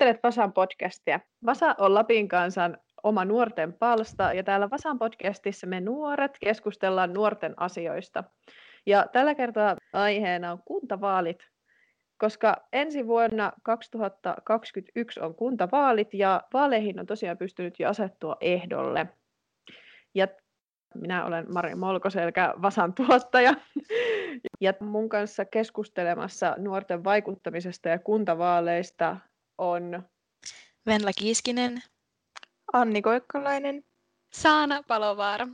Kuuntelet Vasan podcastia. Vasa on Lapin kansan oma nuorten palsta ja täällä Vasan podcastissa me nuoret keskustellaan nuorten asioista. Ja tällä kertaa aiheena on kuntavaalit, koska ensi vuonna 2021 on kuntavaalit ja vaaleihin on tosiaan pystynyt jo asettua ehdolle. Ja minä olen Mari Molkoselkä, Vasan tuottaja. Ja mun kanssa keskustelemassa nuorten vaikuttamisesta ja kuntavaaleista on Venla Kiiskinen, Anni Koikkalainen, Saana Palovaara.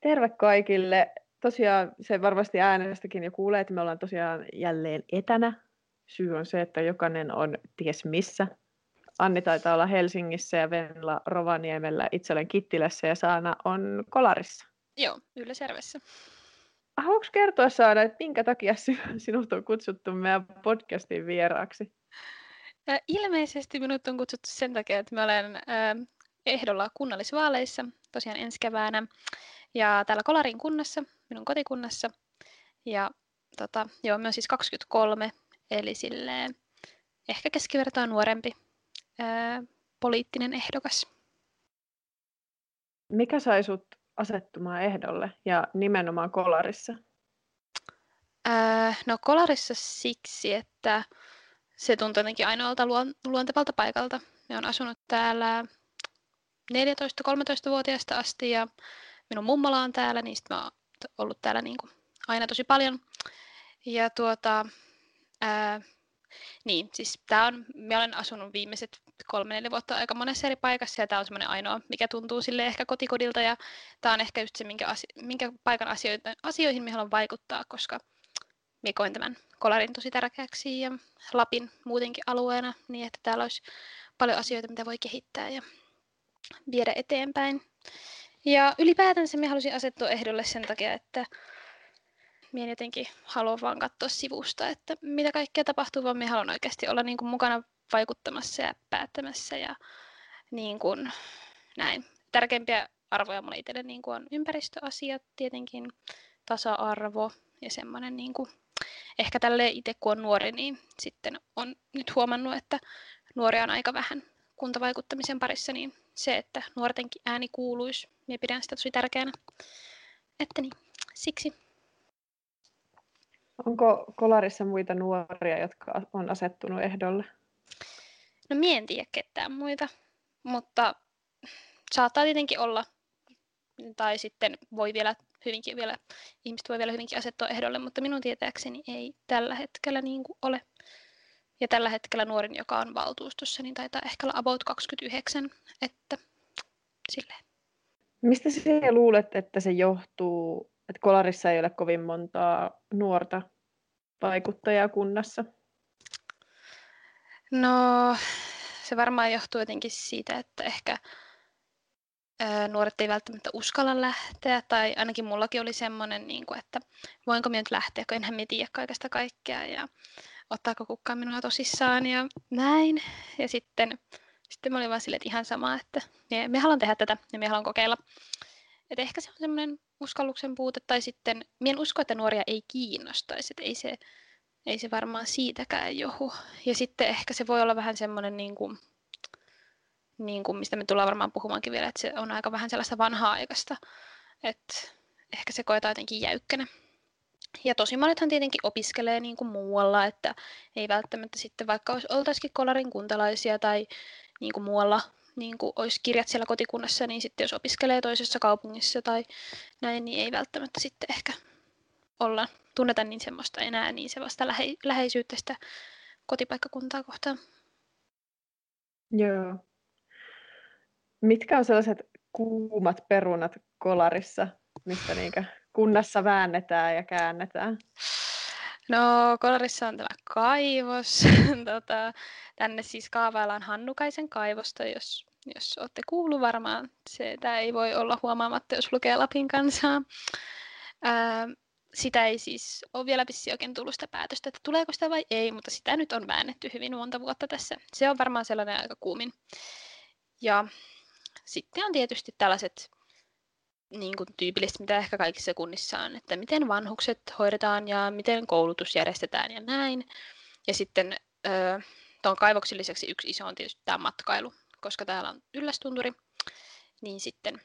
Terve kaikille. Tosiaan se varmasti äänestäkin jo kuulee, että me ollaan tosiaan jälleen etänä. Syy on se, että jokainen on ties missä. Anni taitaa olla Helsingissä ja Venla Rovaniemellä, itse olen Kittilässä ja Saana on Kolarissa. Joo, Ylläsjärvessä. Haluatko kertoa Saana, että minkä takia sinut on kutsuttu meidän podcastin vieraaksi? Ilmeisesti minut on kutsuttu sen takia, että mä olen ehdolla kunnallisvaaleissa tosiaan ensi keväänä. Ja täällä Kolarin kunnassa, minun kotikunnassa. Ja tota, joo, mä siis 23, eli silleen ehkä keskivertoa nuorempi ää, poliittinen ehdokas. Mikä sai sut asettumaan ehdolle ja nimenomaan Kolarissa? Ää, no Kolarissa siksi, että se tuntuu jotenkin ainoalta luontevalta paikalta. Me on asunut täällä 14-13-vuotiaasta asti ja minun mummola on täällä, niin mä oon ollut täällä niin kuin aina tosi paljon. Ja tuota, ää, niin, siis tää on, mä olen asunut viimeiset kolme neljä vuotta aika monessa eri paikassa ja tämä on semmoinen ainoa, mikä tuntuu sille ehkä kotikodilta ja tämä on ehkä just se, minkä, asio- minkä paikan asioita, asioihin me haluan vaikuttaa, koska minä koin tämän kolarin tosi tärkeäksi ja Lapin muutenkin alueena, niin että täällä olisi paljon asioita, mitä voi kehittää ja viedä eteenpäin. Ja ylipäätänsä me halusin asettua ehdolle sen takia, että minä jotenkin haluan vaan katsoa sivusta, että mitä kaikkea tapahtuu, vaan minä haluan oikeasti olla niin kuin mukana vaikuttamassa ja päättämässä ja niin kuin näin. Tärkeimpiä arvoja mulle itselle niin kuin on ympäristöasiat tietenkin, tasa-arvo ja semmoinen niin kuin ehkä tälle itse kun on nuori, niin sitten on nyt huomannut, että nuoria on aika vähän kuntavaikuttamisen parissa, niin se, että nuortenkin ääni kuuluisi, minä pidän sitä tosi tärkeänä. Että niin, siksi. Onko Kolarissa muita nuoria, jotka on asettunut ehdolle? No mie en tiedä ketään muita, mutta saattaa tietenkin olla, tai sitten voi vielä hyvinkin vielä, ihmiset voi vielä hyvinkin asettua ehdolle, mutta minun tietääkseni ei tällä hetkellä niin kuin ole. Ja tällä hetkellä nuorin, joka on valtuustossa, niin taitaa ehkä olla about 29, että silleen. Mistä sinä luulet, että se johtuu, että Kolarissa ei ole kovin montaa nuorta vaikuttajaa kunnassa? No, se varmaan johtuu jotenkin siitä, että ehkä nuoret ei välttämättä uskalla lähteä, tai ainakin mullakin oli semmoinen, niin kuin, että voinko minä nyt lähteä, kun enhän minä tiedä kaikesta kaikkea, ja ottaako kukaan minua tosissaan, ja näin. Ja sitten, sitten mä olin vaan silleen, että ihan sama, että minä, minä haluan tehdä tätä, ja minä haluan kokeilla. Et ehkä se on semmoinen uskalluksen puute, tai sitten minä en usko, että nuoria ei kiinnostaisi, että ei se, ei se varmaan siitäkään johu. Ja sitten ehkä se voi olla vähän semmoinen, niin kuin, niin kuin mistä me tullaan varmaan puhumaankin vielä, että se on aika vähän sellaista vanhaa aikaista, että ehkä se koetaan jotenkin jäykkänä. Ja tosi monethan tietenkin opiskelee niin kuin muualla, että ei välttämättä sitten vaikka oltaisikin kolarin kuntalaisia tai niin kuin muualla niin kuin olisi kirjat siellä kotikunnassa, niin sitten jos opiskelee toisessa kaupungissa tai näin, niin ei välttämättä sitten ehkä olla, tunneta niin semmoista enää niin sellaista lähe, läheisyyttä sitä kotipaikkakuntaa kohtaan. Joo. Mitkä on sellaiset kuumat perunat kolarissa, mistä niinkä kunnassa väännetään ja käännetään? No, Kolarissa on tämä kaivos. tota, tänne siis kaavaillaan Hannukaisen kaivosta, jos, jos olette kuullut varmaan. Se, ei voi olla huomaamatta, jos lukee Lapin kansaa. Ää, sitä ei siis ole vielä vissi oikein tullut sitä päätöstä, että tuleeko sitä vai ei, mutta sitä nyt on väännetty hyvin monta vuotta tässä. Se on varmaan sellainen aika kuumin. Ja sitten on tietysti tällaiset niin kuin tyypillistä, mitä ehkä kaikissa kunnissa on, että miten vanhukset hoidetaan ja miten koulutus järjestetään ja näin. Ja sitten tuon kaivoksen lisäksi yksi iso on tietysti tämä matkailu, koska täällä on yllästunturi, niin sitten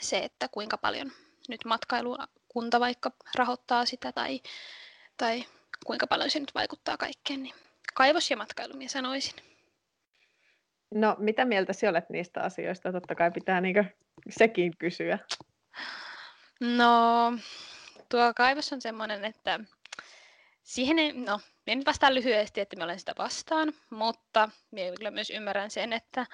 se, että kuinka paljon nyt matkailukunta vaikka rahoittaa sitä tai, tai kuinka paljon se nyt vaikuttaa kaikkeen, niin kaivos ja matkailu, minä sanoisin. No, mitä mieltä sinä olet niistä asioista? Totta kai pitää niinkö sekin kysyä. No, tuo kaivos on semmoinen, että siihen ei, no, minä nyt vastaan lyhyesti, että minä olen sitä vastaan, mutta minä kyllä myös ymmärrän sen, että,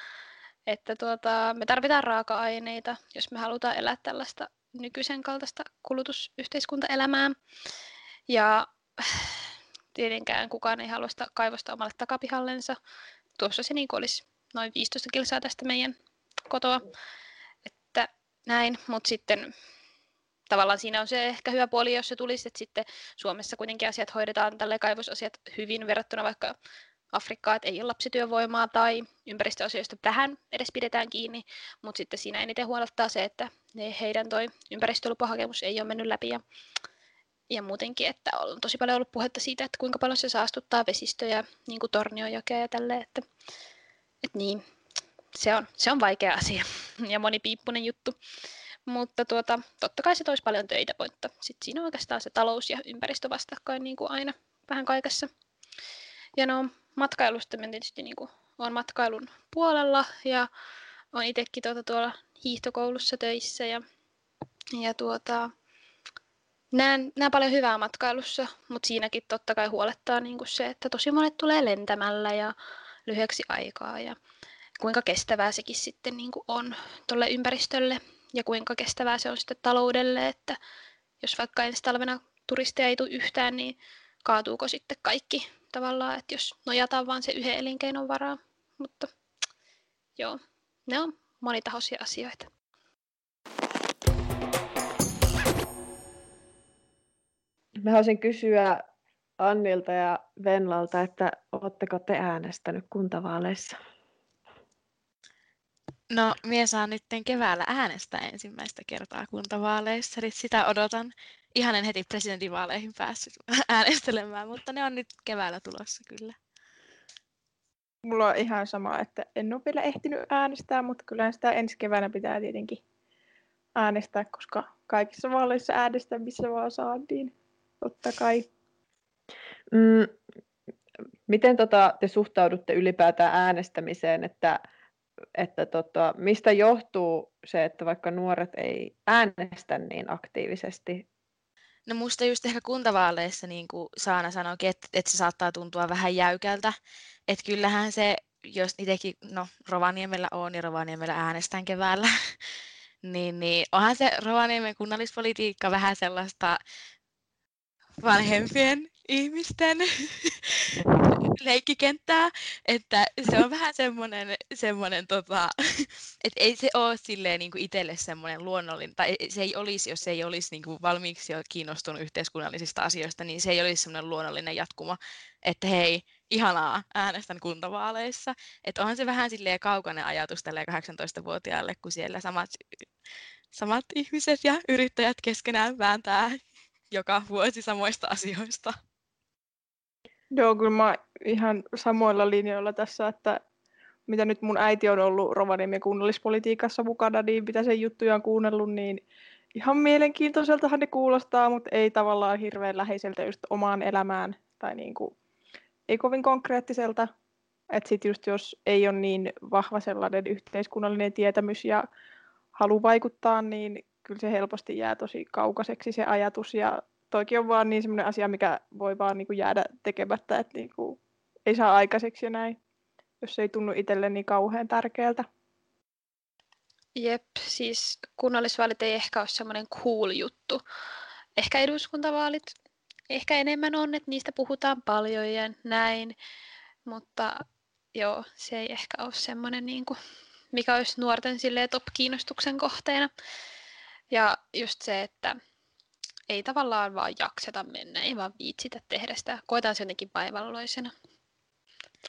että tuota, me tarvitaan raaka-aineita, jos me halutaan elää tällaista nykyisen kaltaista kulutusyhteiskuntaelämää. Ja tietenkään kukaan ei halua sitä kaivosta omalle takapihallensa. Tuossa se niin olisi noin 15 kilsaa tästä meidän kotoa. Että näin, mutta sitten tavallaan siinä on se ehkä hyvä puoli, jos se tulisi, että sitten Suomessa kuitenkin asiat hoidetaan tälle kaivosasiat hyvin verrattuna vaikka Afrikkaa, että ei ole lapsityövoimaa tai ympäristöasioista tähän edes pidetään kiinni, mutta sitten siinä eniten huolettaa se, että ne heidän toi ympäristölupahakemus ei ole mennyt läpi ja, ja muutenkin, että on tosi paljon ollut puhetta siitä, että kuinka paljon se saastuttaa vesistöjä, niin kuin Tornionjokea ja tälleen, että, että niin, se on, se on vaikea asia ja monipiippunen juttu. Mutta tuota, totta kai se toisi paljon töitä, mutta sitten siinä on oikeastaan se talous ja ympäristö vastakkain niin kuin aina vähän kaikessa. Ja no, matkailusta mä tietysti niin kuin, olen matkailun puolella ja olen itsekin tuota, tuolla hiihtokoulussa töissä ja, ja tuota, näen, näen paljon hyvää matkailussa, mutta siinäkin totta kai huolettaa niin kuin se, että tosi monet tulee lentämällä ja lyhyeksi aikaa ja kuinka kestävää sekin sitten niin kuin on tuolle ympäristölle ja kuinka kestävää se on sitten taloudelle, että jos vaikka ensi talvena turisteja ei tule yhtään, niin kaatuuko sitten kaikki tavallaan, että jos nojataan vaan se yhden elinkeinon varaa. Mutta joo, ne on monitahoisia asioita. Mä haluaisin kysyä Annilta ja Venlalta, että oletteko te äänestänyt kuntavaaleissa? No, minä saan nyt keväällä äänestää ensimmäistä kertaa kuntavaaleissa, eli sitä odotan. Ihan en heti presidentinvaaleihin päässyt äänestelemään, mutta ne on nyt keväällä tulossa kyllä. Mulla on ihan sama, että en ole vielä ehtinyt äänestää, mutta kyllä sitä ensi keväänä pitää tietenkin äänestää, koska kaikissa vaaleissa äänestä, missä vaan saatiin. Totta kai. Mm, miten tota, te suhtaudutte ylipäätään äänestämiseen, että että tota, mistä johtuu se, että vaikka nuoret ei äänestä niin aktiivisesti? No musta just ehkä kuntavaaleissa, niin kuin Saana sanoikin, että, että se saattaa tuntua vähän jäykältä. Että kyllähän se, jos itsekin, no Rovaniemellä on ja Rovaniemellä äänestän keväällä, niin, niin onhan se Rovaniemen kunnallispolitiikka vähän sellaista vanhempien ihmisten leikkikenttää, että se on vähän semmoinen, semmoinen tota, että ei se ole silleen niin kuin itselle semmoinen luonnollinen, tai se ei olisi, jos se ei olisi niin kuin valmiiksi jo kiinnostunut yhteiskunnallisista asioista, niin se ei olisi semmoinen luonnollinen jatkuma, että hei, ihanaa, äänestän kuntavaaleissa. Että onhan se vähän silleen kaukainen ajatus tälle 18-vuotiaalle, kun siellä samat, samat ihmiset ja yrittäjät keskenään vääntää joka vuosi samoista asioista. Joo, kyllä mä ihan samoilla linjoilla tässä, että mitä nyt mun äiti on ollut Rovaniemen kunnallispolitiikassa mukana, niin mitä sen juttuja on kuunnellut, niin ihan mielenkiintoiseltahan ne kuulostaa, mutta ei tavallaan hirveän läheiseltä just omaan elämään tai niin kuin, ei kovin konkreettiselta. Että sit just jos ei ole niin vahva sellainen yhteiskunnallinen tietämys ja halu vaikuttaa, niin kyllä se helposti jää tosi kaukaiseksi se ajatus ja toikin on vaan niin semmoinen asia, mikä voi vaan niin kuin jäädä tekemättä, että niin kuin ei saa aikaiseksi ja näin, jos ei tunnu itselle niin kauhean tärkeältä. Jep, siis kunnallisvaalit ei ehkä ole semmoinen cool juttu. Ehkä eduskuntavaalit ehkä enemmän on, että niistä puhutaan paljon ja näin, mutta joo, se ei ehkä ole semmoinen, niin kuin, mikä olisi nuorten top-kiinnostuksen kohteena. Ja just se, että ei tavallaan vaan jakseta mennä, ei vaan viitsitä tehdä sitä. Koetaan se jotenkin vaivalloisena.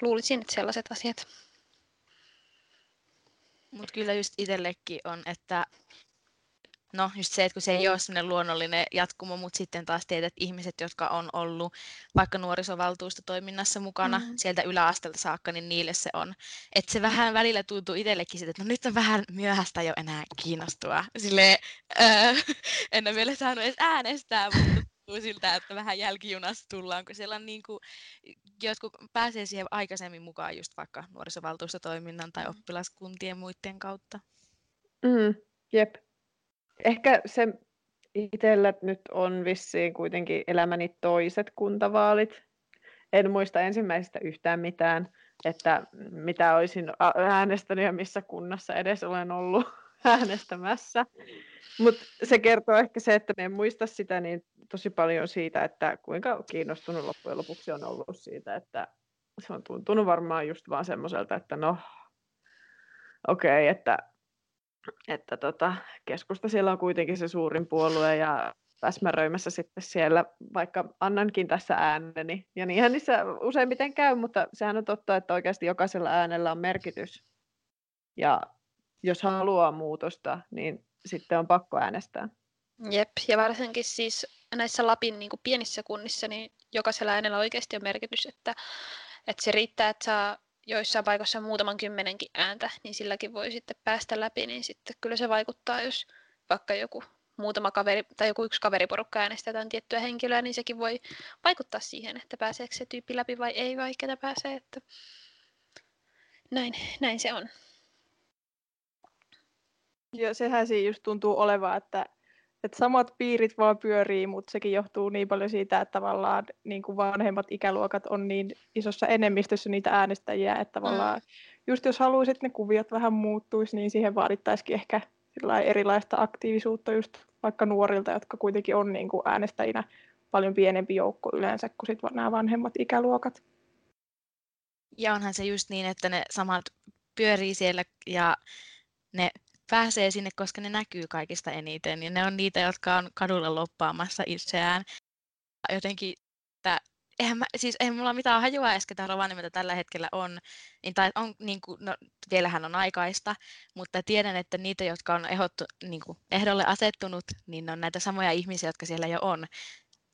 Luulisin, että sellaiset asiat. Mutta kyllä just itsellekin on, että no just se, että kun se ei ole sellainen luonnollinen jatkumo, mutta sitten taas tiedät, ihmiset, jotka on ollut vaikka nuorisovaltuustotoiminnassa mukana mm. sieltä yläastelta saakka, niin niille se on. Että se vähän välillä tuntuu itsellekin sitä, että no nyt on vähän myöhäistä jo enää kiinnostua. Silleen, öö, en ole vielä saanut edes äänestää, mutta tuntuu siltä, että vähän jälkijunassa tullaan, kun siellä on niin kuin, jotkut pääsee siihen aikaisemmin mukaan just vaikka nuorisovaltuustotoiminnan tai mm. oppilaskuntien muiden kautta. Mm, jep. Ehkä se itsellä nyt on vissiin kuitenkin elämäni toiset kuntavaalit. En muista ensimmäisestä yhtään mitään, että mitä olisin äänestänyt ja missä kunnassa edes olen ollut äänestämässä. Mutta se kertoo ehkä se, että me en muista sitä niin tosi paljon siitä, että kuinka kiinnostunut loppujen lopuksi on ollut siitä, että se on tuntunut varmaan just vaan semmoiselta, että no okei, okay, että, että tota, keskusta siellä on kuitenkin se suurin puolue ja täsmäröimässä sitten siellä, vaikka annankin tässä ääneni. Ja niinhän niissä useimmiten käy, mutta sehän on totta, että oikeasti jokaisella äänellä on merkitys. Ja jos haluaa muutosta, niin sitten on pakko äänestää. Jep, ja varsinkin siis näissä Lapin niin kuin pienissä kunnissa, niin jokaisella äänellä oikeasti on merkitys, että, että se riittää, että saa joissain paikoissa muutaman kymmenenkin ääntä, niin silläkin voi sitten päästä läpi, niin sitten kyllä se vaikuttaa, jos vaikka joku muutama kaveri tai joku yksi kaveriporukka äänestää jotain tiettyä henkilöä, niin sekin voi vaikuttaa siihen, että pääseekö se tyyppi läpi vai ei, vai ketä pääsee. Että näin, näin se on. Ja sehän siinä just tuntuu olevan, että, että samat piirit vaan pyörii, mutta sekin johtuu niin paljon siitä, että tavallaan niin kuin vanhemmat ikäluokat on niin isossa enemmistössä niitä äänestäjiä, että tavallaan mm. just jos haluaisit, että ne kuviot vähän muuttuisi, niin siihen vaadittaisikin ehkä erilaista aktiivisuutta just vaikka nuorilta, jotka kuitenkin on niin kuin äänestäjinä paljon pienempi joukko yleensä kuin sit nämä vanhemmat ikäluokat. Ja onhan se just niin, että ne samat pyörii siellä ja ne pääsee sinne, koska ne näkyy kaikista eniten. Ja ne on niitä, jotka on kadulla loppaamassa itseään. Jotenkin, että eihän, mä, siis eihän mulla mitään hajua edes, ketä Rovaniemeltä tällä hetkellä on. Niin, tai on, niin kuin, no, vielähän on aikaista, mutta tiedän, että niitä, jotka on ehdottu, niin kuin, ehdolle asettunut, niin on näitä samoja ihmisiä, jotka siellä jo on.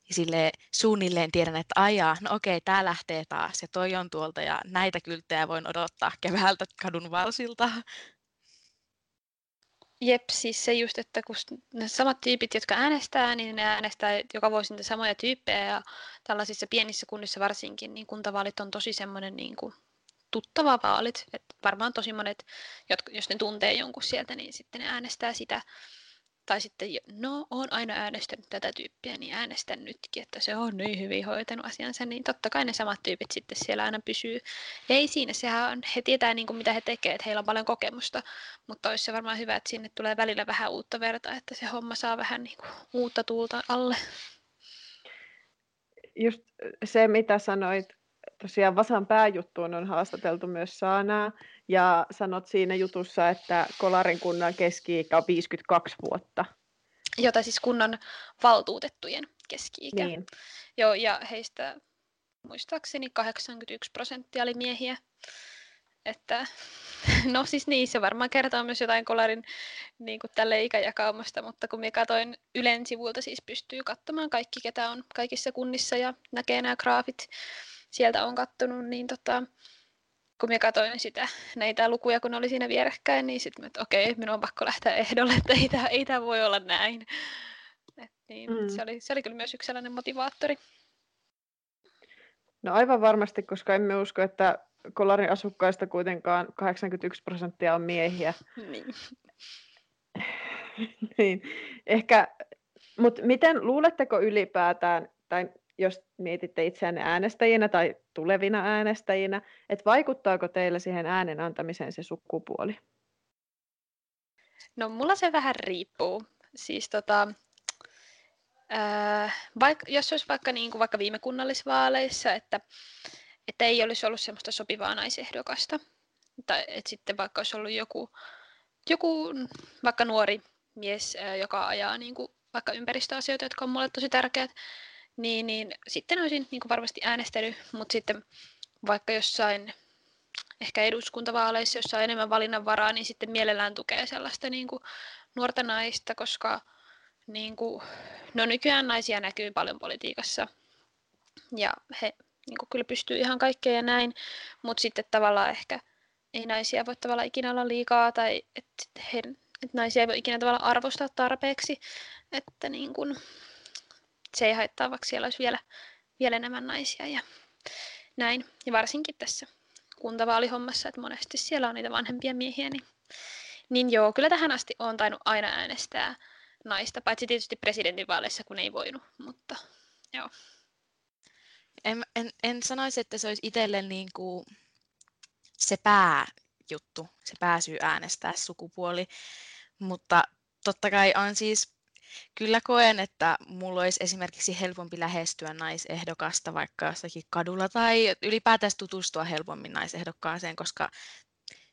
Ja sille suunnilleen tiedän, että ajaa, no okei, tämä lähtee taas ja toi on tuolta ja näitä kylttejä voin odottaa keväältä kadun valsilta. Jep, siis se just, että kun ne samat tyypit, jotka äänestää, niin ne äänestää joka vuosi niitä samoja tyyppejä ja tällaisissa pienissä kunnissa varsinkin, niin kuntavaalit on tosi semmoinen niin kuin tuttava vaalit. Että varmaan tosi monet, jotka, jos ne tuntee jonkun sieltä, niin sitten ne äänestää sitä tai sitten, no, on aina äänestänyt tätä tyyppiä, niin äänestän nytkin, että se on niin hyvin hoitanut asiansa, niin totta kai ne samat tyypit sitten siellä aina pysyy. Ja ei siinä, sehän on, he tietää niin kuin mitä he tekevät, että heillä on paljon kokemusta, mutta olisi se varmaan hyvä, että sinne tulee välillä vähän uutta verta, että se homma saa vähän niin kuin uutta tuulta alle. Just se, mitä sanoit tosiaan Vasan pääjuttuun on haastateltu myös Saanaa, ja sanot siinä jutussa, että Kolarin kunnan keski-ikä on 52 vuotta. Jota siis kunnan valtuutettujen keski-ikä. Niin. Joo, ja heistä muistaakseni 81 prosenttia oli miehiä. Että, no siis niin, se varmaan kertoo myös jotain Kolarin niin kuin tälle ikäjakaumasta, mutta kun minä katsoin Ylen sivulta, siis pystyy katsomaan kaikki, ketä on kaikissa kunnissa ja näkee nämä graafit, sieltä on kattonut, niin tota, kun minä katsoin sitä, näitä lukuja, kun oli siinä vierekkäin, niin sitten että okei, minun on pakko lähteä ehdolle, että ei tämä, ei tämä voi olla näin. Et niin, mm. se, oli, se oli kyllä myös yksi sellainen motivaattori. No aivan varmasti, koska emme usko, että Kolarin asukkaista kuitenkaan 81 prosenttia on miehiä. Niin. niin. Ehkä, mutta miten luuletteko ylipäätään, tai jos mietitte itseänne äänestäjinä tai tulevina äänestäjinä, että vaikuttaako teillä siihen äänen antamiseen se sukupuoli? No mulla se vähän riippuu. Siis tota, ää, vaik, jos olisi vaikka, niin kuin vaikka viime kunnallisvaaleissa, että, että ei olisi ollut semmoista sopivaa naisehdokasta, tai että sitten vaikka olisi ollut joku, joku vaikka nuori mies, joka ajaa niin kuin vaikka ympäristöasioita, jotka on mulle tosi tärkeät, niin, niin. Sitten olisin niin kuin varmasti äänestänyt, mutta sitten vaikka jossain ehkä eduskuntavaaleissa, jossa on enemmän valinnanvaraa, niin sitten mielellään tukee sellaista niin kuin nuorta naista, koska niin kuin, no nykyään naisia näkyy paljon politiikassa. Ja he niin kuin, kyllä pystyy ihan kaikkeen ja näin, mutta sitten tavallaan ehkä ei naisia voi tavallaan ikinä olla liikaa tai että että naisia ei voi ikinä tavallaan arvostaa tarpeeksi, että niin kuin, se ei haittaa, vaikka siellä olisi vielä, vielä enemmän naisia ja näin. Ja varsinkin tässä kuntavaalihommassa, että monesti siellä on niitä vanhempia miehiä, niin, niin joo, kyllä tähän asti on tainnut aina äänestää naista, paitsi tietysti presidentinvaaleissa, kun ei voinut, mutta joo. En, en, en sanoisi, että se olisi itselle niin kuin se pääjuttu, se pääsyy äänestää sukupuoli, mutta totta kai on siis, kyllä koen, että mulla olisi esimerkiksi helpompi lähestyä naisehdokasta vaikka jossakin kadulla tai ylipäätään tutustua helpommin naisehdokkaaseen, koska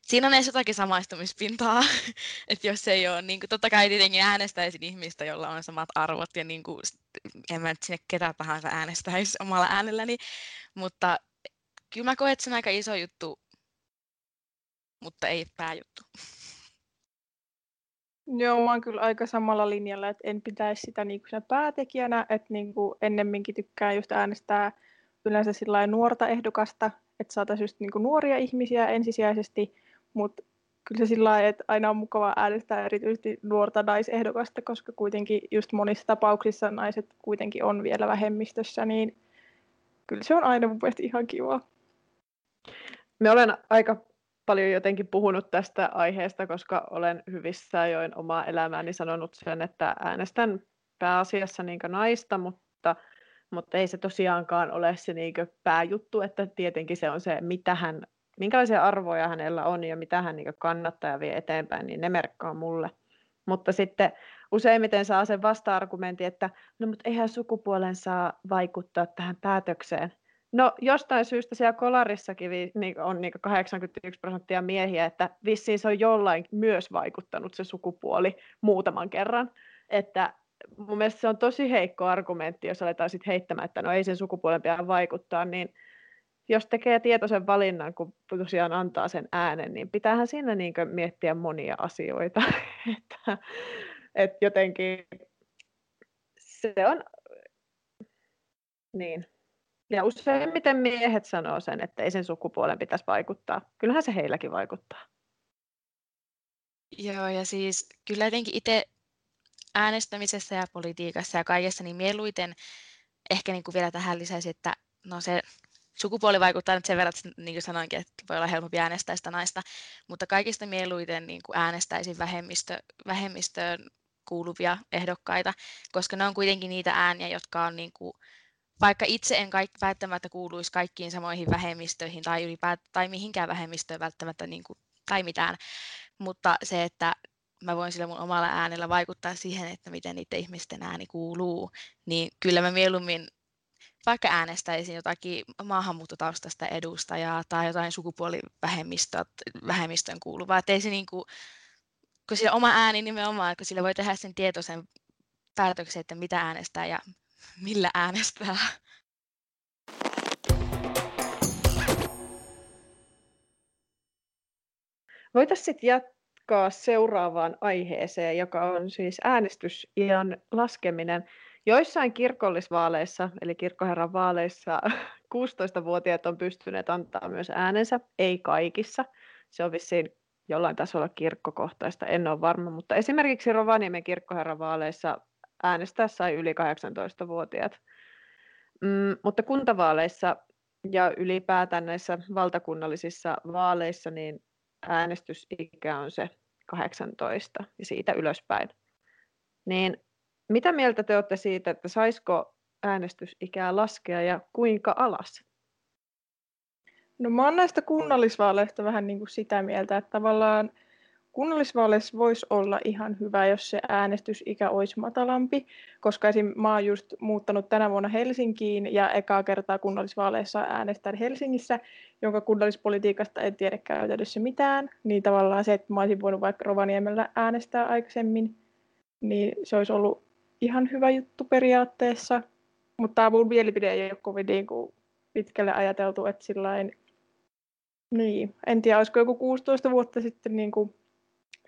siinä on edes jotakin samaistumispintaa, että jos ei ole, niin kuin, totta kai tietenkin äänestäisin ihmistä, jolla on samat arvot ja niin kuin, en mä nyt sinne ketä tahansa äänestäisi omalla äänelläni, mutta kyllä mä koen, että se on aika iso juttu, mutta ei pääjuttu. Joo, mä oon kyllä aika samalla linjalla, että en pitäisi sitä niin kuin päätekijänä, että niin kuin ennemminkin tykkää just äänestää yleensä nuorta ehdokasta, että saataisiin just niin kuin nuoria ihmisiä ensisijaisesti, mutta kyllä se sillä lailla, että aina on mukava äänestää erityisesti nuorta naisehdokasta, koska kuitenkin just monissa tapauksissa naiset kuitenkin on vielä vähemmistössä, niin kyllä se on aina mun mielestä ihan kiva. Me olen aika paljon jotenkin puhunut tästä aiheesta, koska olen hyvissä ajoin omaa elämääni sanonut sen, että äänestän pääasiassa niin naista, mutta, mutta ei se tosiaankaan ole se niin pääjuttu, että tietenkin se on se, mitä hän minkälaisia arvoja hänellä on ja mitä hän niin kannattaa ja vie eteenpäin, niin ne merkkaa mulle. Mutta sitten useimmiten saa sen vasta-argumentin, että no mutta eihän sukupuolen saa vaikuttaa tähän päätökseen. No jostain syystä siellä kolarissakin niin on niin 81 prosenttia miehiä, että vissiin se on jollain myös vaikuttanut se sukupuoli muutaman kerran. Että mun mielestä se on tosi heikko argumentti, jos aletaan sitten heittämään, että no ei sen sukupuolen pidä vaikuttaa, niin jos tekee tietoisen valinnan, kun tosiaan antaa sen äänen, niin pitäähän siinä niin miettiä monia asioita. että, että jotenkin se on niin. Ja useimmiten miehet sanoo sen, että ei sen sukupuolen pitäisi vaikuttaa. Kyllähän se heilläkin vaikuttaa. Joo, ja siis kyllä jotenkin itse äänestämisessä ja politiikassa ja kaikessa, niin mieluiten ehkä niin kuin vielä tähän lisäisi, että no se sukupuoli vaikuttaa nyt sen verran, että niin kuin sanoinkin, että voi olla helpompi äänestää sitä naista, mutta kaikista mieluiten niin kuin äänestäisin vähemmistö, vähemmistöön kuuluvia ehdokkaita, koska ne on kuitenkin niitä ääniä, jotka on niin kuin, vaikka itse en kaikki, välttämättä kuuluisi kaikkiin samoihin vähemmistöihin tai, ylipäät, tai mihinkään vähemmistöön välttämättä niin kuin, tai mitään, mutta se, että mä voin sillä mun omalla äänellä vaikuttaa siihen, että miten niiden ihmisten ääni kuuluu, niin kyllä mä mieluummin vaikka äänestäisin jotakin maahanmuuttotaustaista edustajaa tai jotain sukupuolivähemmistöön kuuluvaa. Että ei se niin kuin, kun sillä oma ääni nimenomaan, että sillä voi tehdä sen tietoisen päätöksen, että mitä äänestää ja millä äänestää. Voitaisiin sitten jatkaa seuraavaan aiheeseen, joka on siis äänestysiän laskeminen. Joissain kirkollisvaaleissa, eli kirkkoherran vaaleissa, 16-vuotiaat on pystyneet antaa myös äänensä, ei kaikissa. Se on vissiin jollain tasolla kirkkokohtaista, en ole varma, mutta esimerkiksi Rovaniemen kirkkoherran vaaleissa äänestää sai yli 18-vuotiaat. Mm, mutta kuntavaaleissa ja ylipäätään näissä valtakunnallisissa vaaleissa niin äänestysikä on se 18 ja siitä ylöspäin. Niin mitä mieltä te olette siitä, että saisiko äänestysikää laskea ja kuinka alas? No mä oon näistä kunnallisvaaleista vähän niin kuin sitä mieltä, että tavallaan kunnallisvaaleissa voisi olla ihan hyvä, jos se äänestysikä olisi matalampi, koska esim. mä oon just muuttanut tänä vuonna Helsinkiin ja ekaa kertaa kunnallisvaaleissa äänestän Helsingissä, jonka kunnallispolitiikasta en tiedä käytännössä mitään, niin tavallaan se, että mä olisin voinut vaikka Rovaniemellä äänestää aikaisemmin, niin se olisi ollut ihan hyvä juttu periaatteessa, mutta tämä mun mielipide ei ole kovin niin kuin pitkälle ajateltu, että sillain, niin, en tiedä, olisiko joku 16 vuotta sitten niin kuin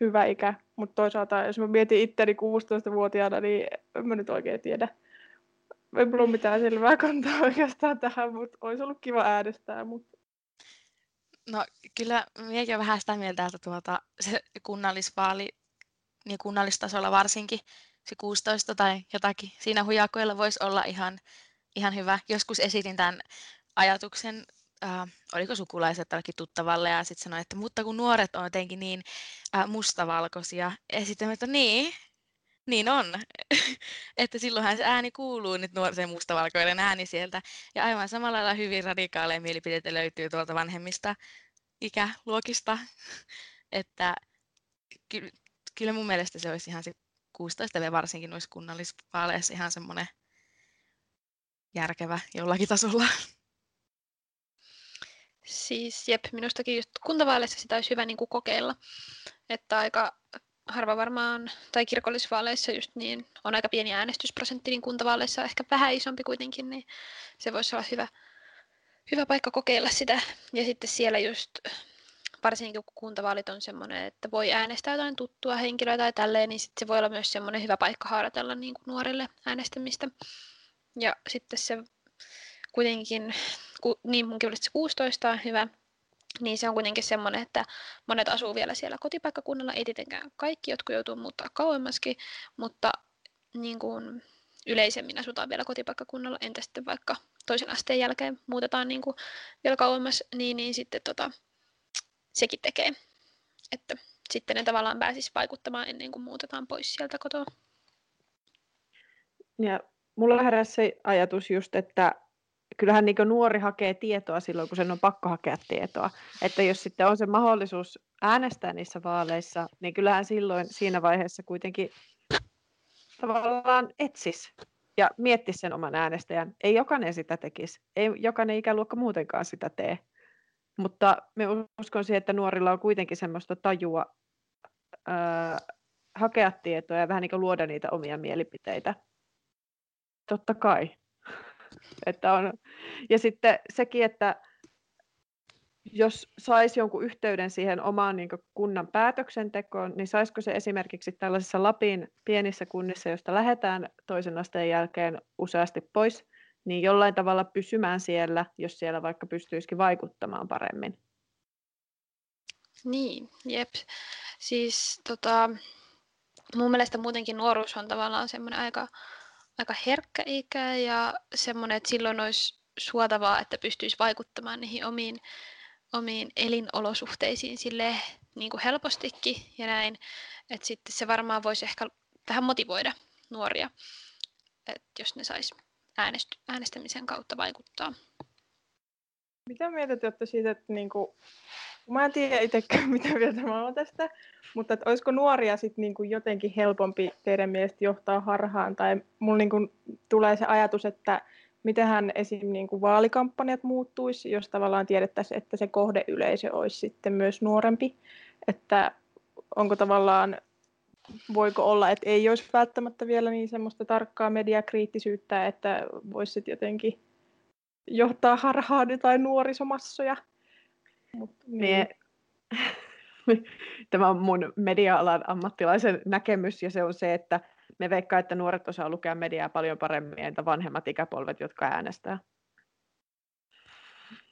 hyvä ikä, mutta toisaalta jos mä mietin itteni 16-vuotiaana, niin en mä nyt oikein tiedä. Ei mulla ole mitään selvää kantaa oikeastaan tähän, mutta olisi ollut kiva äänestää. Mutta... No kyllä minäkin olen vähän sitä mieltä, että tuota, se kunnallisvaali, niin kunnallistasolla varsinkin, se 16 tai jotakin siinä hujakoilla voisi olla ihan, ihan hyvä. Joskus esitin tämän ajatuksen äh, oliko sukulaiset tälläkin tuttavalle ja sitten sanoi, että mutta kun nuoret on jotenkin niin äh, mustavalkoisia. Ja sitten että niin, niin on. että silloinhan se ääni kuuluu nyt nuorten mustavalkoinen ääni sieltä. Ja aivan samalla lailla hyvin radikaaleja mielipiteitä löytyy tuolta vanhemmista ikäluokista. että ky- kyllä mun mielestä se olisi ihan se 16 varsinkin noissa kunnallisvaaleissa ihan semmoinen järkevä jollakin tasolla. Siis jep, minustakin just kuntavaaleissa sitä olisi hyvä niin kuin kokeilla. Että aika harva varmaan, tai kirkollisvaaleissa just niin, on aika pieni äänestysprosentti, niin kuntavaaleissa ehkä vähän isompi kuitenkin, niin se voisi olla hyvä, hyvä paikka kokeilla sitä. Ja sitten siellä just, varsinkin kun kuntavaalit on semmoinen, että voi äänestää jotain tuttua henkilöä tai tälleen, niin sitten se voi olla myös semmoinen hyvä paikka harjoitella niin kuin nuorille äänestämistä. Ja sitten se kuitenkin ku, niin munkin olisi 16 on hyvä, niin se on kuitenkin semmoinen, että monet asuu vielä siellä kotipaikkakunnalla, ei tietenkään kaikki, jotkut joutuu muuttaa kauemmaskin, mutta niin kuin yleisemmin asutaan vielä kotipaikkakunnalla, entä sitten vaikka toisen asteen jälkeen muutetaan niin kuin vielä kauemmas, niin, niin sitten tota, sekin tekee, että sitten ne tavallaan pääsisi vaikuttamaan ennen kuin muutetaan pois sieltä kotoa. Ja mulla heräsi se ajatus just, että kyllähän niin nuori hakee tietoa silloin, kun sen on pakko hakea tietoa. Että jos sitten on se mahdollisuus äänestää niissä vaaleissa, niin kyllähän silloin siinä vaiheessa kuitenkin tavallaan etsis ja miettisi sen oman äänestäjän. Ei jokainen sitä tekisi. Ei jokainen ikäluokka muutenkaan sitä tee. Mutta me uskon siihen, että nuorilla on kuitenkin semmoista tajua ää, hakea tietoa ja vähän niin kuin luoda niitä omia mielipiteitä. Totta kai. Että on, ja sitten sekin, että jos saisi jonkun yhteyden siihen omaan niin kunnan päätöksentekoon, niin saisiko se esimerkiksi tällaisissa Lapin pienissä kunnissa, joista lähdetään toisen asteen jälkeen useasti pois, niin jollain tavalla pysymään siellä, jos siellä vaikka pystyisikin vaikuttamaan paremmin. Niin, jep. Siis tota, mun mielestä muutenkin nuoruus on tavallaan semmoinen aika aika herkkä ikä ja semmoinen, että silloin olisi suotavaa, että pystyisi vaikuttamaan niihin omiin, omiin elinolosuhteisiin sille niin kuin helpostikin ja näin. Että sitten se varmaan voisi ehkä vähän motivoida nuoria, että jos ne sais äänest- äänestämisen kautta vaikuttaa. Mitä mieltä olette siitä, että niinku, mä en tiedä itsekään, mitä mieltä mä olen tästä, mutta että olisiko nuoria sitten niinku jotenkin helpompi teidän mielestä johtaa harhaan? Tai mulla niinku tulee se ajatus, että mitenhän esim. Niinku vaalikampanjat muuttuisi, jos tavallaan tiedettäisiin, että se kohdeyleisö olisi sitten myös nuorempi. Että onko tavallaan, voiko olla, että ei olisi välttämättä vielä niin semmoista tarkkaa mediakriittisyyttä, että voisi jotenkin johtaa harhaan jotain nuorisomassoja. Mut, niin. Tämä on mun media-alan ammattilaisen näkemys ja se on se, että me veikkaa, että nuoret osaa lukea mediaa paljon paremmin entä vanhemmat ikäpolvet, jotka äänestää.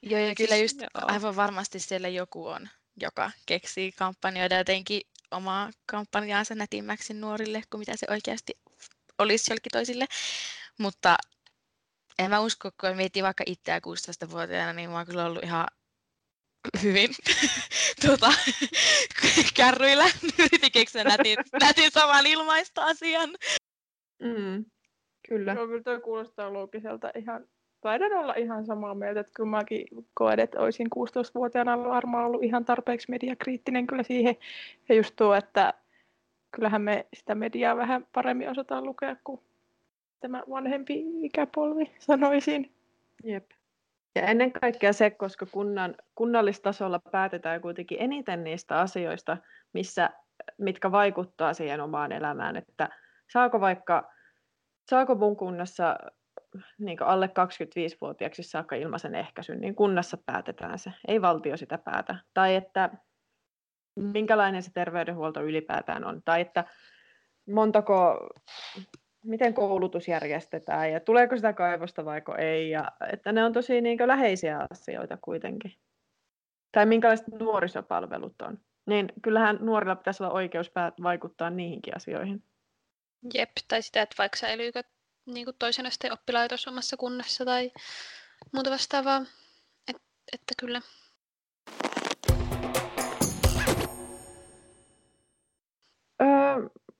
Joo, ja kyllä just aivan varmasti siellä joku on, joka keksii kampanjoida jotenkin omaa kampanjaansa nätimmäksi nuorille kuin mitä se oikeasti olisi jollekin toisille. Mutta en mä usko, kun mietin vaikka itseä 16-vuotiaana, niin mä oon kyllä ollut ihan hyvin tuota, kärryillä. Yritin keksiä nätin, nätin saman ilmaista asian. Mm, kyllä. Joo, kyllä toi kuulostaa loogiselta ihan taidan olla ihan samaa mieltä, että kyllä mäkin koen, että olisin 16-vuotiaana varmaan ollut ihan tarpeeksi mediakriittinen kyllä siihen. Ja just tuo, että kyllähän me sitä mediaa vähän paremmin osataan lukea kuin tämä vanhempi ikäpolvi, sanoisin. Jep. Ja ennen kaikkea se, koska kunnan, kunnallistasolla päätetään kuitenkin eniten niistä asioista, missä, mitkä vaikuttaa siihen omaan elämään, että saako vaikka, saako mun kunnassa niin alle 25-vuotiaaksi saakka ilmaisen ehkäisyn, niin kunnassa päätetään se, ei valtio sitä päätä. Tai että minkälainen se terveydenhuolto ylipäätään on, tai että montako, miten koulutus järjestetään ja tuleeko sitä kaivosta vaiko ei, ja että ne on tosi niin läheisiä asioita kuitenkin. Tai minkälaiset nuorisopalvelut on. Niin kyllähän nuorilla pitäisi olla oikeus vaikuttaa niihinkin asioihin. Jep, tai sitä, että vaikka säilyykö niin kuin toisen asteen oppilaitos omassa kunnassa tai muuta vastaavaa. Et, että kyllä.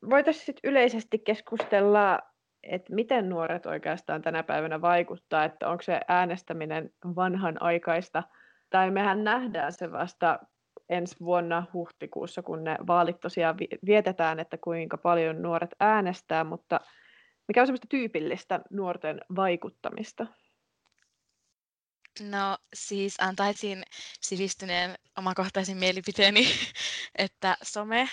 Voitaisiin yleisesti keskustella, että miten nuoret oikeastaan tänä päivänä vaikuttaa, että onko se äänestäminen vanhanaikaista, tai mehän nähdään se vasta ensi vuonna huhtikuussa, kun ne vaalit tosiaan vietetään, että kuinka paljon nuoret äänestää, mutta mikä on semmoista tyypillistä nuorten vaikuttamista? No siis antaisin sivistyneen omakohtaisen mielipiteeni, että some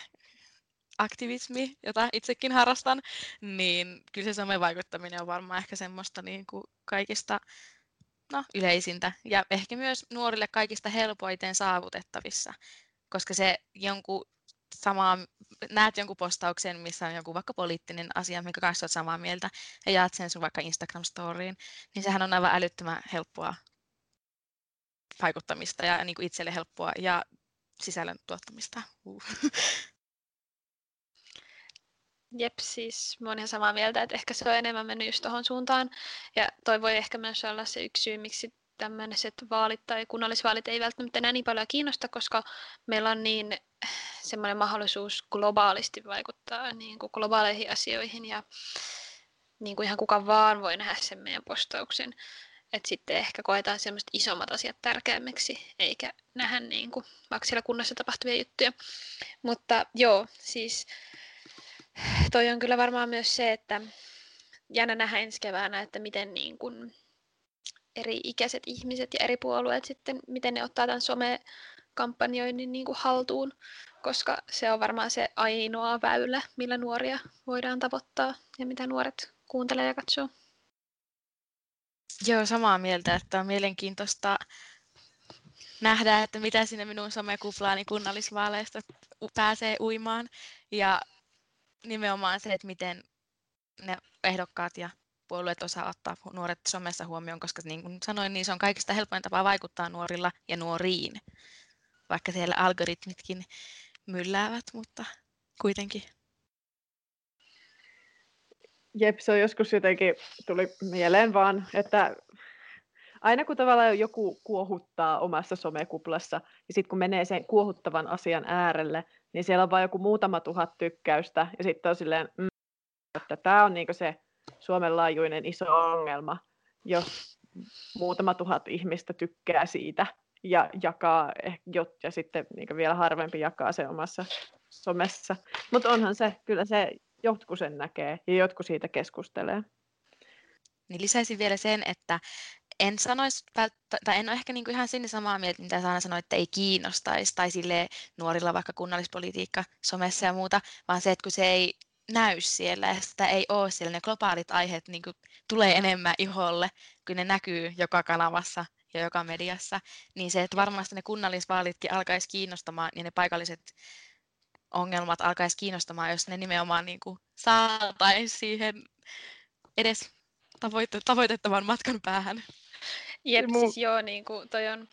aktivismi, jota itsekin harrastan, niin kyllä se somevaikuttaminen on varmaan ehkä semmoista niin kuin kaikista no, yleisintä ja ehkä myös nuorille kaikista helpoiten saavutettavissa, koska se jonkun samaa, näet jonkun postauksen, missä on joku vaikka poliittinen asia, mikä kanssa olet samaa mieltä, ja jaat sen sun vaikka Instagram-storiin, niin sehän on aivan älyttömän helppoa vaikuttamista ja niin kuin itselle helppoa ja sisällön tuottamista. Uh. Jep, siis mä oon ihan samaa mieltä, että ehkä se on enemmän mennyt just tuohon suuntaan. Ja toi voi ehkä myös olla se yksi syy, miksi tämmöiset vaalit tai kunnallisvaalit ei välttämättä enää niin paljon kiinnosta, koska meillä on niin semmoinen mahdollisuus globaalisti vaikuttaa niin kuin globaaleihin asioihin ja niin kuin ihan kuka vaan voi nähdä sen meidän postauksen. Että sitten ehkä koetaan semmoiset isommat asiat tärkeämmiksi, eikä nähdä niin kuin, vaikka siellä kunnassa tapahtuvia juttuja. Mutta joo, siis toi on kyllä varmaan myös se, että jännä nähdä ensi keväänä, että miten niin kuin eri ikäiset ihmiset ja eri puolueet sitten, miten ne ottaa tämän somekampanjoinnin niin kuin haltuun, koska se on varmaan se ainoa väylä, millä nuoria voidaan tavoittaa ja mitä nuoret kuuntelee ja katsoo. Joo, samaa mieltä, että on mielenkiintoista nähdä, että mitä sinne minun somekuplaani kunnallisvaaleista pääsee uimaan. Ja nimenomaan se, että miten ne ehdokkaat ja puolueet osaa ottaa nuoret somessa huomioon, koska niin kuin sanoin, niin se on kaikista helpoin tapa vaikuttaa nuorilla ja nuoriin, vaikka siellä algoritmitkin mylläävät, mutta kuitenkin. Jep, se on joskus jotenkin tuli mieleen vaan, että aina kun tavallaan joku kuohuttaa omassa somekuplassa, ja sitten kun menee sen kuohuttavan asian äärelle, niin siellä on vain joku muutama tuhat tykkäystä, ja sitten on silleen, mm, että tämä on niinku se Suomen laajuinen iso ongelma, jos muutama tuhat ihmistä tykkää siitä ja jakaa, eh, ja sitten niin vielä harvempi jakaa se omassa somessa. Mutta onhan se, kyllä se jotkut sen näkee ja jotkut siitä keskustelee. Niin lisäisin vielä sen, että en sanoisi, tai en ole ehkä niinku ihan sinne samaa mieltä, mitä Saana sanoi, että ei kiinnostaisi, tai sille nuorilla vaikka kunnallispolitiikka somessa ja muuta, vaan se, että kun se ei näy siellä ja sitä ei ole siellä, ne globaalit aiheet niin kuin, tulee enemmän iholle, kun ne näkyy joka kanavassa ja joka mediassa, niin se, että varmasti ne kunnallisvaalitkin alkaisi kiinnostamaan ja ne paikalliset ongelmat alkaisi kiinnostamaan, jos ne nimenomaan niin kuin, saataisiin siihen edes tavoite- tavoitettavan matkan päähän. Jep, siis joo, niin kuin toi on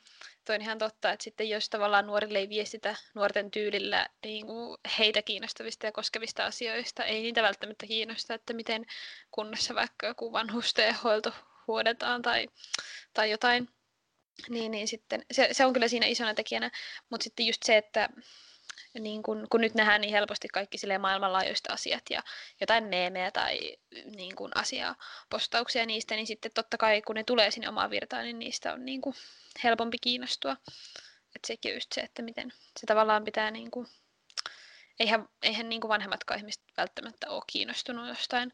toi on ihan totta, että sitten jos tavallaan nuorille ei viestitä nuorten tyylillä niin kuin heitä kiinnostavista ja koskevista asioista, ei niitä välttämättä kiinnosta, että miten kunnassa vaikka joku vanhustenhoito huodetaan tai, tai jotain, niin, niin sitten se, se on kyllä siinä isona tekijänä, mutta sitten just se, että niin kun, kun nyt nähdään niin helposti kaikki sille maailmanlaajuiset asiat ja jotain meemejä tai niin kun asiaa, postauksia niistä, niin sitten totta kai kun ne tulee sinne omaan virtaan, niin niistä on niin kuin helpompi kiinnostua. Että sekin on just se, että miten se tavallaan pitää niin kuin, eihän, eihän niin vanhemmatkaan ihmiset välttämättä ole kiinnostunut jostain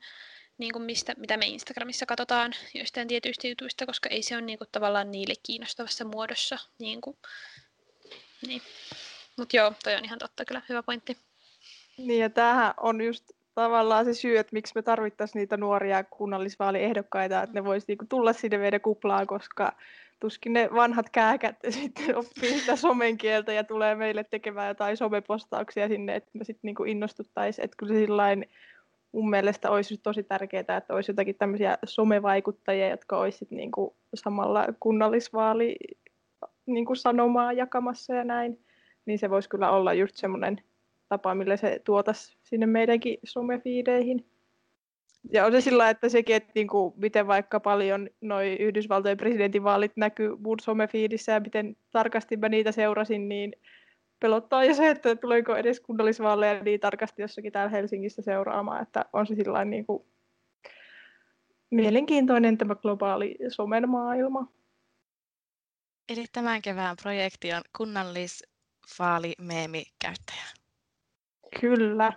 niin kuin mistä, mitä me Instagramissa katsotaan jostain tietyistä jutuista, koska ei se ole niin kuin, tavallaan niille kiinnostavassa muodossa. Niin kuin, niin. Mutta joo, toi on ihan totta kyllä, hyvä pointti. Niin ja tämähän on just tavallaan se syy, että miksi me tarvittaisiin niitä nuoria kunnallisvaaliehdokkaita, että ne voisi niinku tulla sinne meidän kuplaan, koska tuskin ne vanhat kääkät sitten oppii sitä somen kieltä ja tulee meille tekemään jotain somepostauksia sinne, että me sitten niinku innostuttaisiin. Että kyllä se sillain mun mielestä olisi tosi tärkeää, että olisi jotakin tämmöisiä somevaikuttajia, jotka olisivat niinku samalla kunnallisvaali niinku sanomaa jakamassa ja näin. Niin se voisi kyllä olla just semmoinen tapa, millä se tuotaisi sinne meidänkin somefiideihin. Ja on se sillä että sekin, että niin kuin, miten vaikka paljon noi Yhdysvaltojen presidentinvaalit näkyy mun somefiidissä ja miten tarkasti mä niitä seurasin, niin pelottaa jo se, että tuleeko edes kunnallisvaaleja niin tarkasti jossakin täällä Helsingissä seuraamaan, että on se sillä niin kuin mielenkiintoinen tämä globaali somen maailma. Eli tämän kevään projekti on kunnallisvaalimeemikäyttäjä. Kyllä.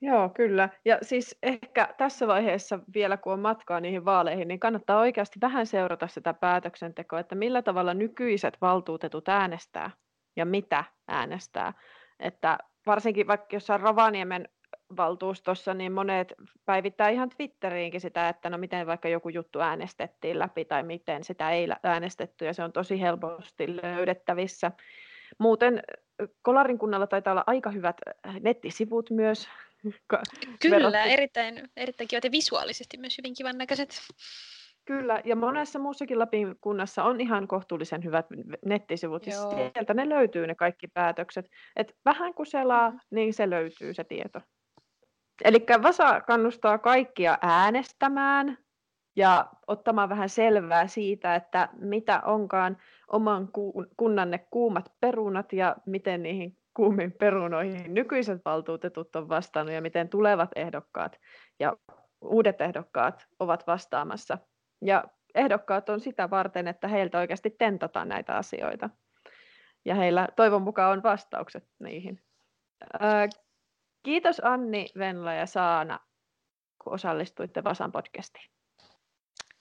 Joo, kyllä. Ja siis ehkä tässä vaiheessa vielä, kun on matkaa niihin vaaleihin, niin kannattaa oikeasti vähän seurata sitä päätöksentekoa, että millä tavalla nykyiset valtuutetut äänestää ja mitä äänestää. Että varsinkin vaikka jossain Rovaniemen valtuustossa, niin monet päivittää ihan Twitteriinkin sitä, että no miten vaikka joku juttu äänestettiin läpi tai miten sitä ei äänestetty ja se on tosi helposti löydettävissä. Muuten Kolarin kunnalla taitaa olla aika hyvät nettisivut myös, Kyllä, erittäin, erittäin kivat ja visuaalisesti myös hyvin kivan näköiset. Kyllä, ja monessa muussakin Lapin kunnassa on ihan kohtuullisen hyvät nettisivut, ja sieltä ne löytyy ne kaikki päätökset. Et vähän kun selaa, mm-hmm. niin se löytyy se tieto. Eli Vasa kannustaa kaikkia äänestämään ja ottamaan vähän selvää siitä, että mitä onkaan oman kunnanne kuumat perunat ja miten niihin kuumiin perunoihin nykyiset valtuutetut on vastannut ja miten tulevat ehdokkaat ja uudet ehdokkaat ovat vastaamassa. Ja ehdokkaat on sitä varten, että heiltä oikeasti tentataan näitä asioita. Ja heillä toivon mukaan on vastaukset niihin. Kiitos Anni, Venla ja Saana, kun osallistuitte Vasan podcastiin.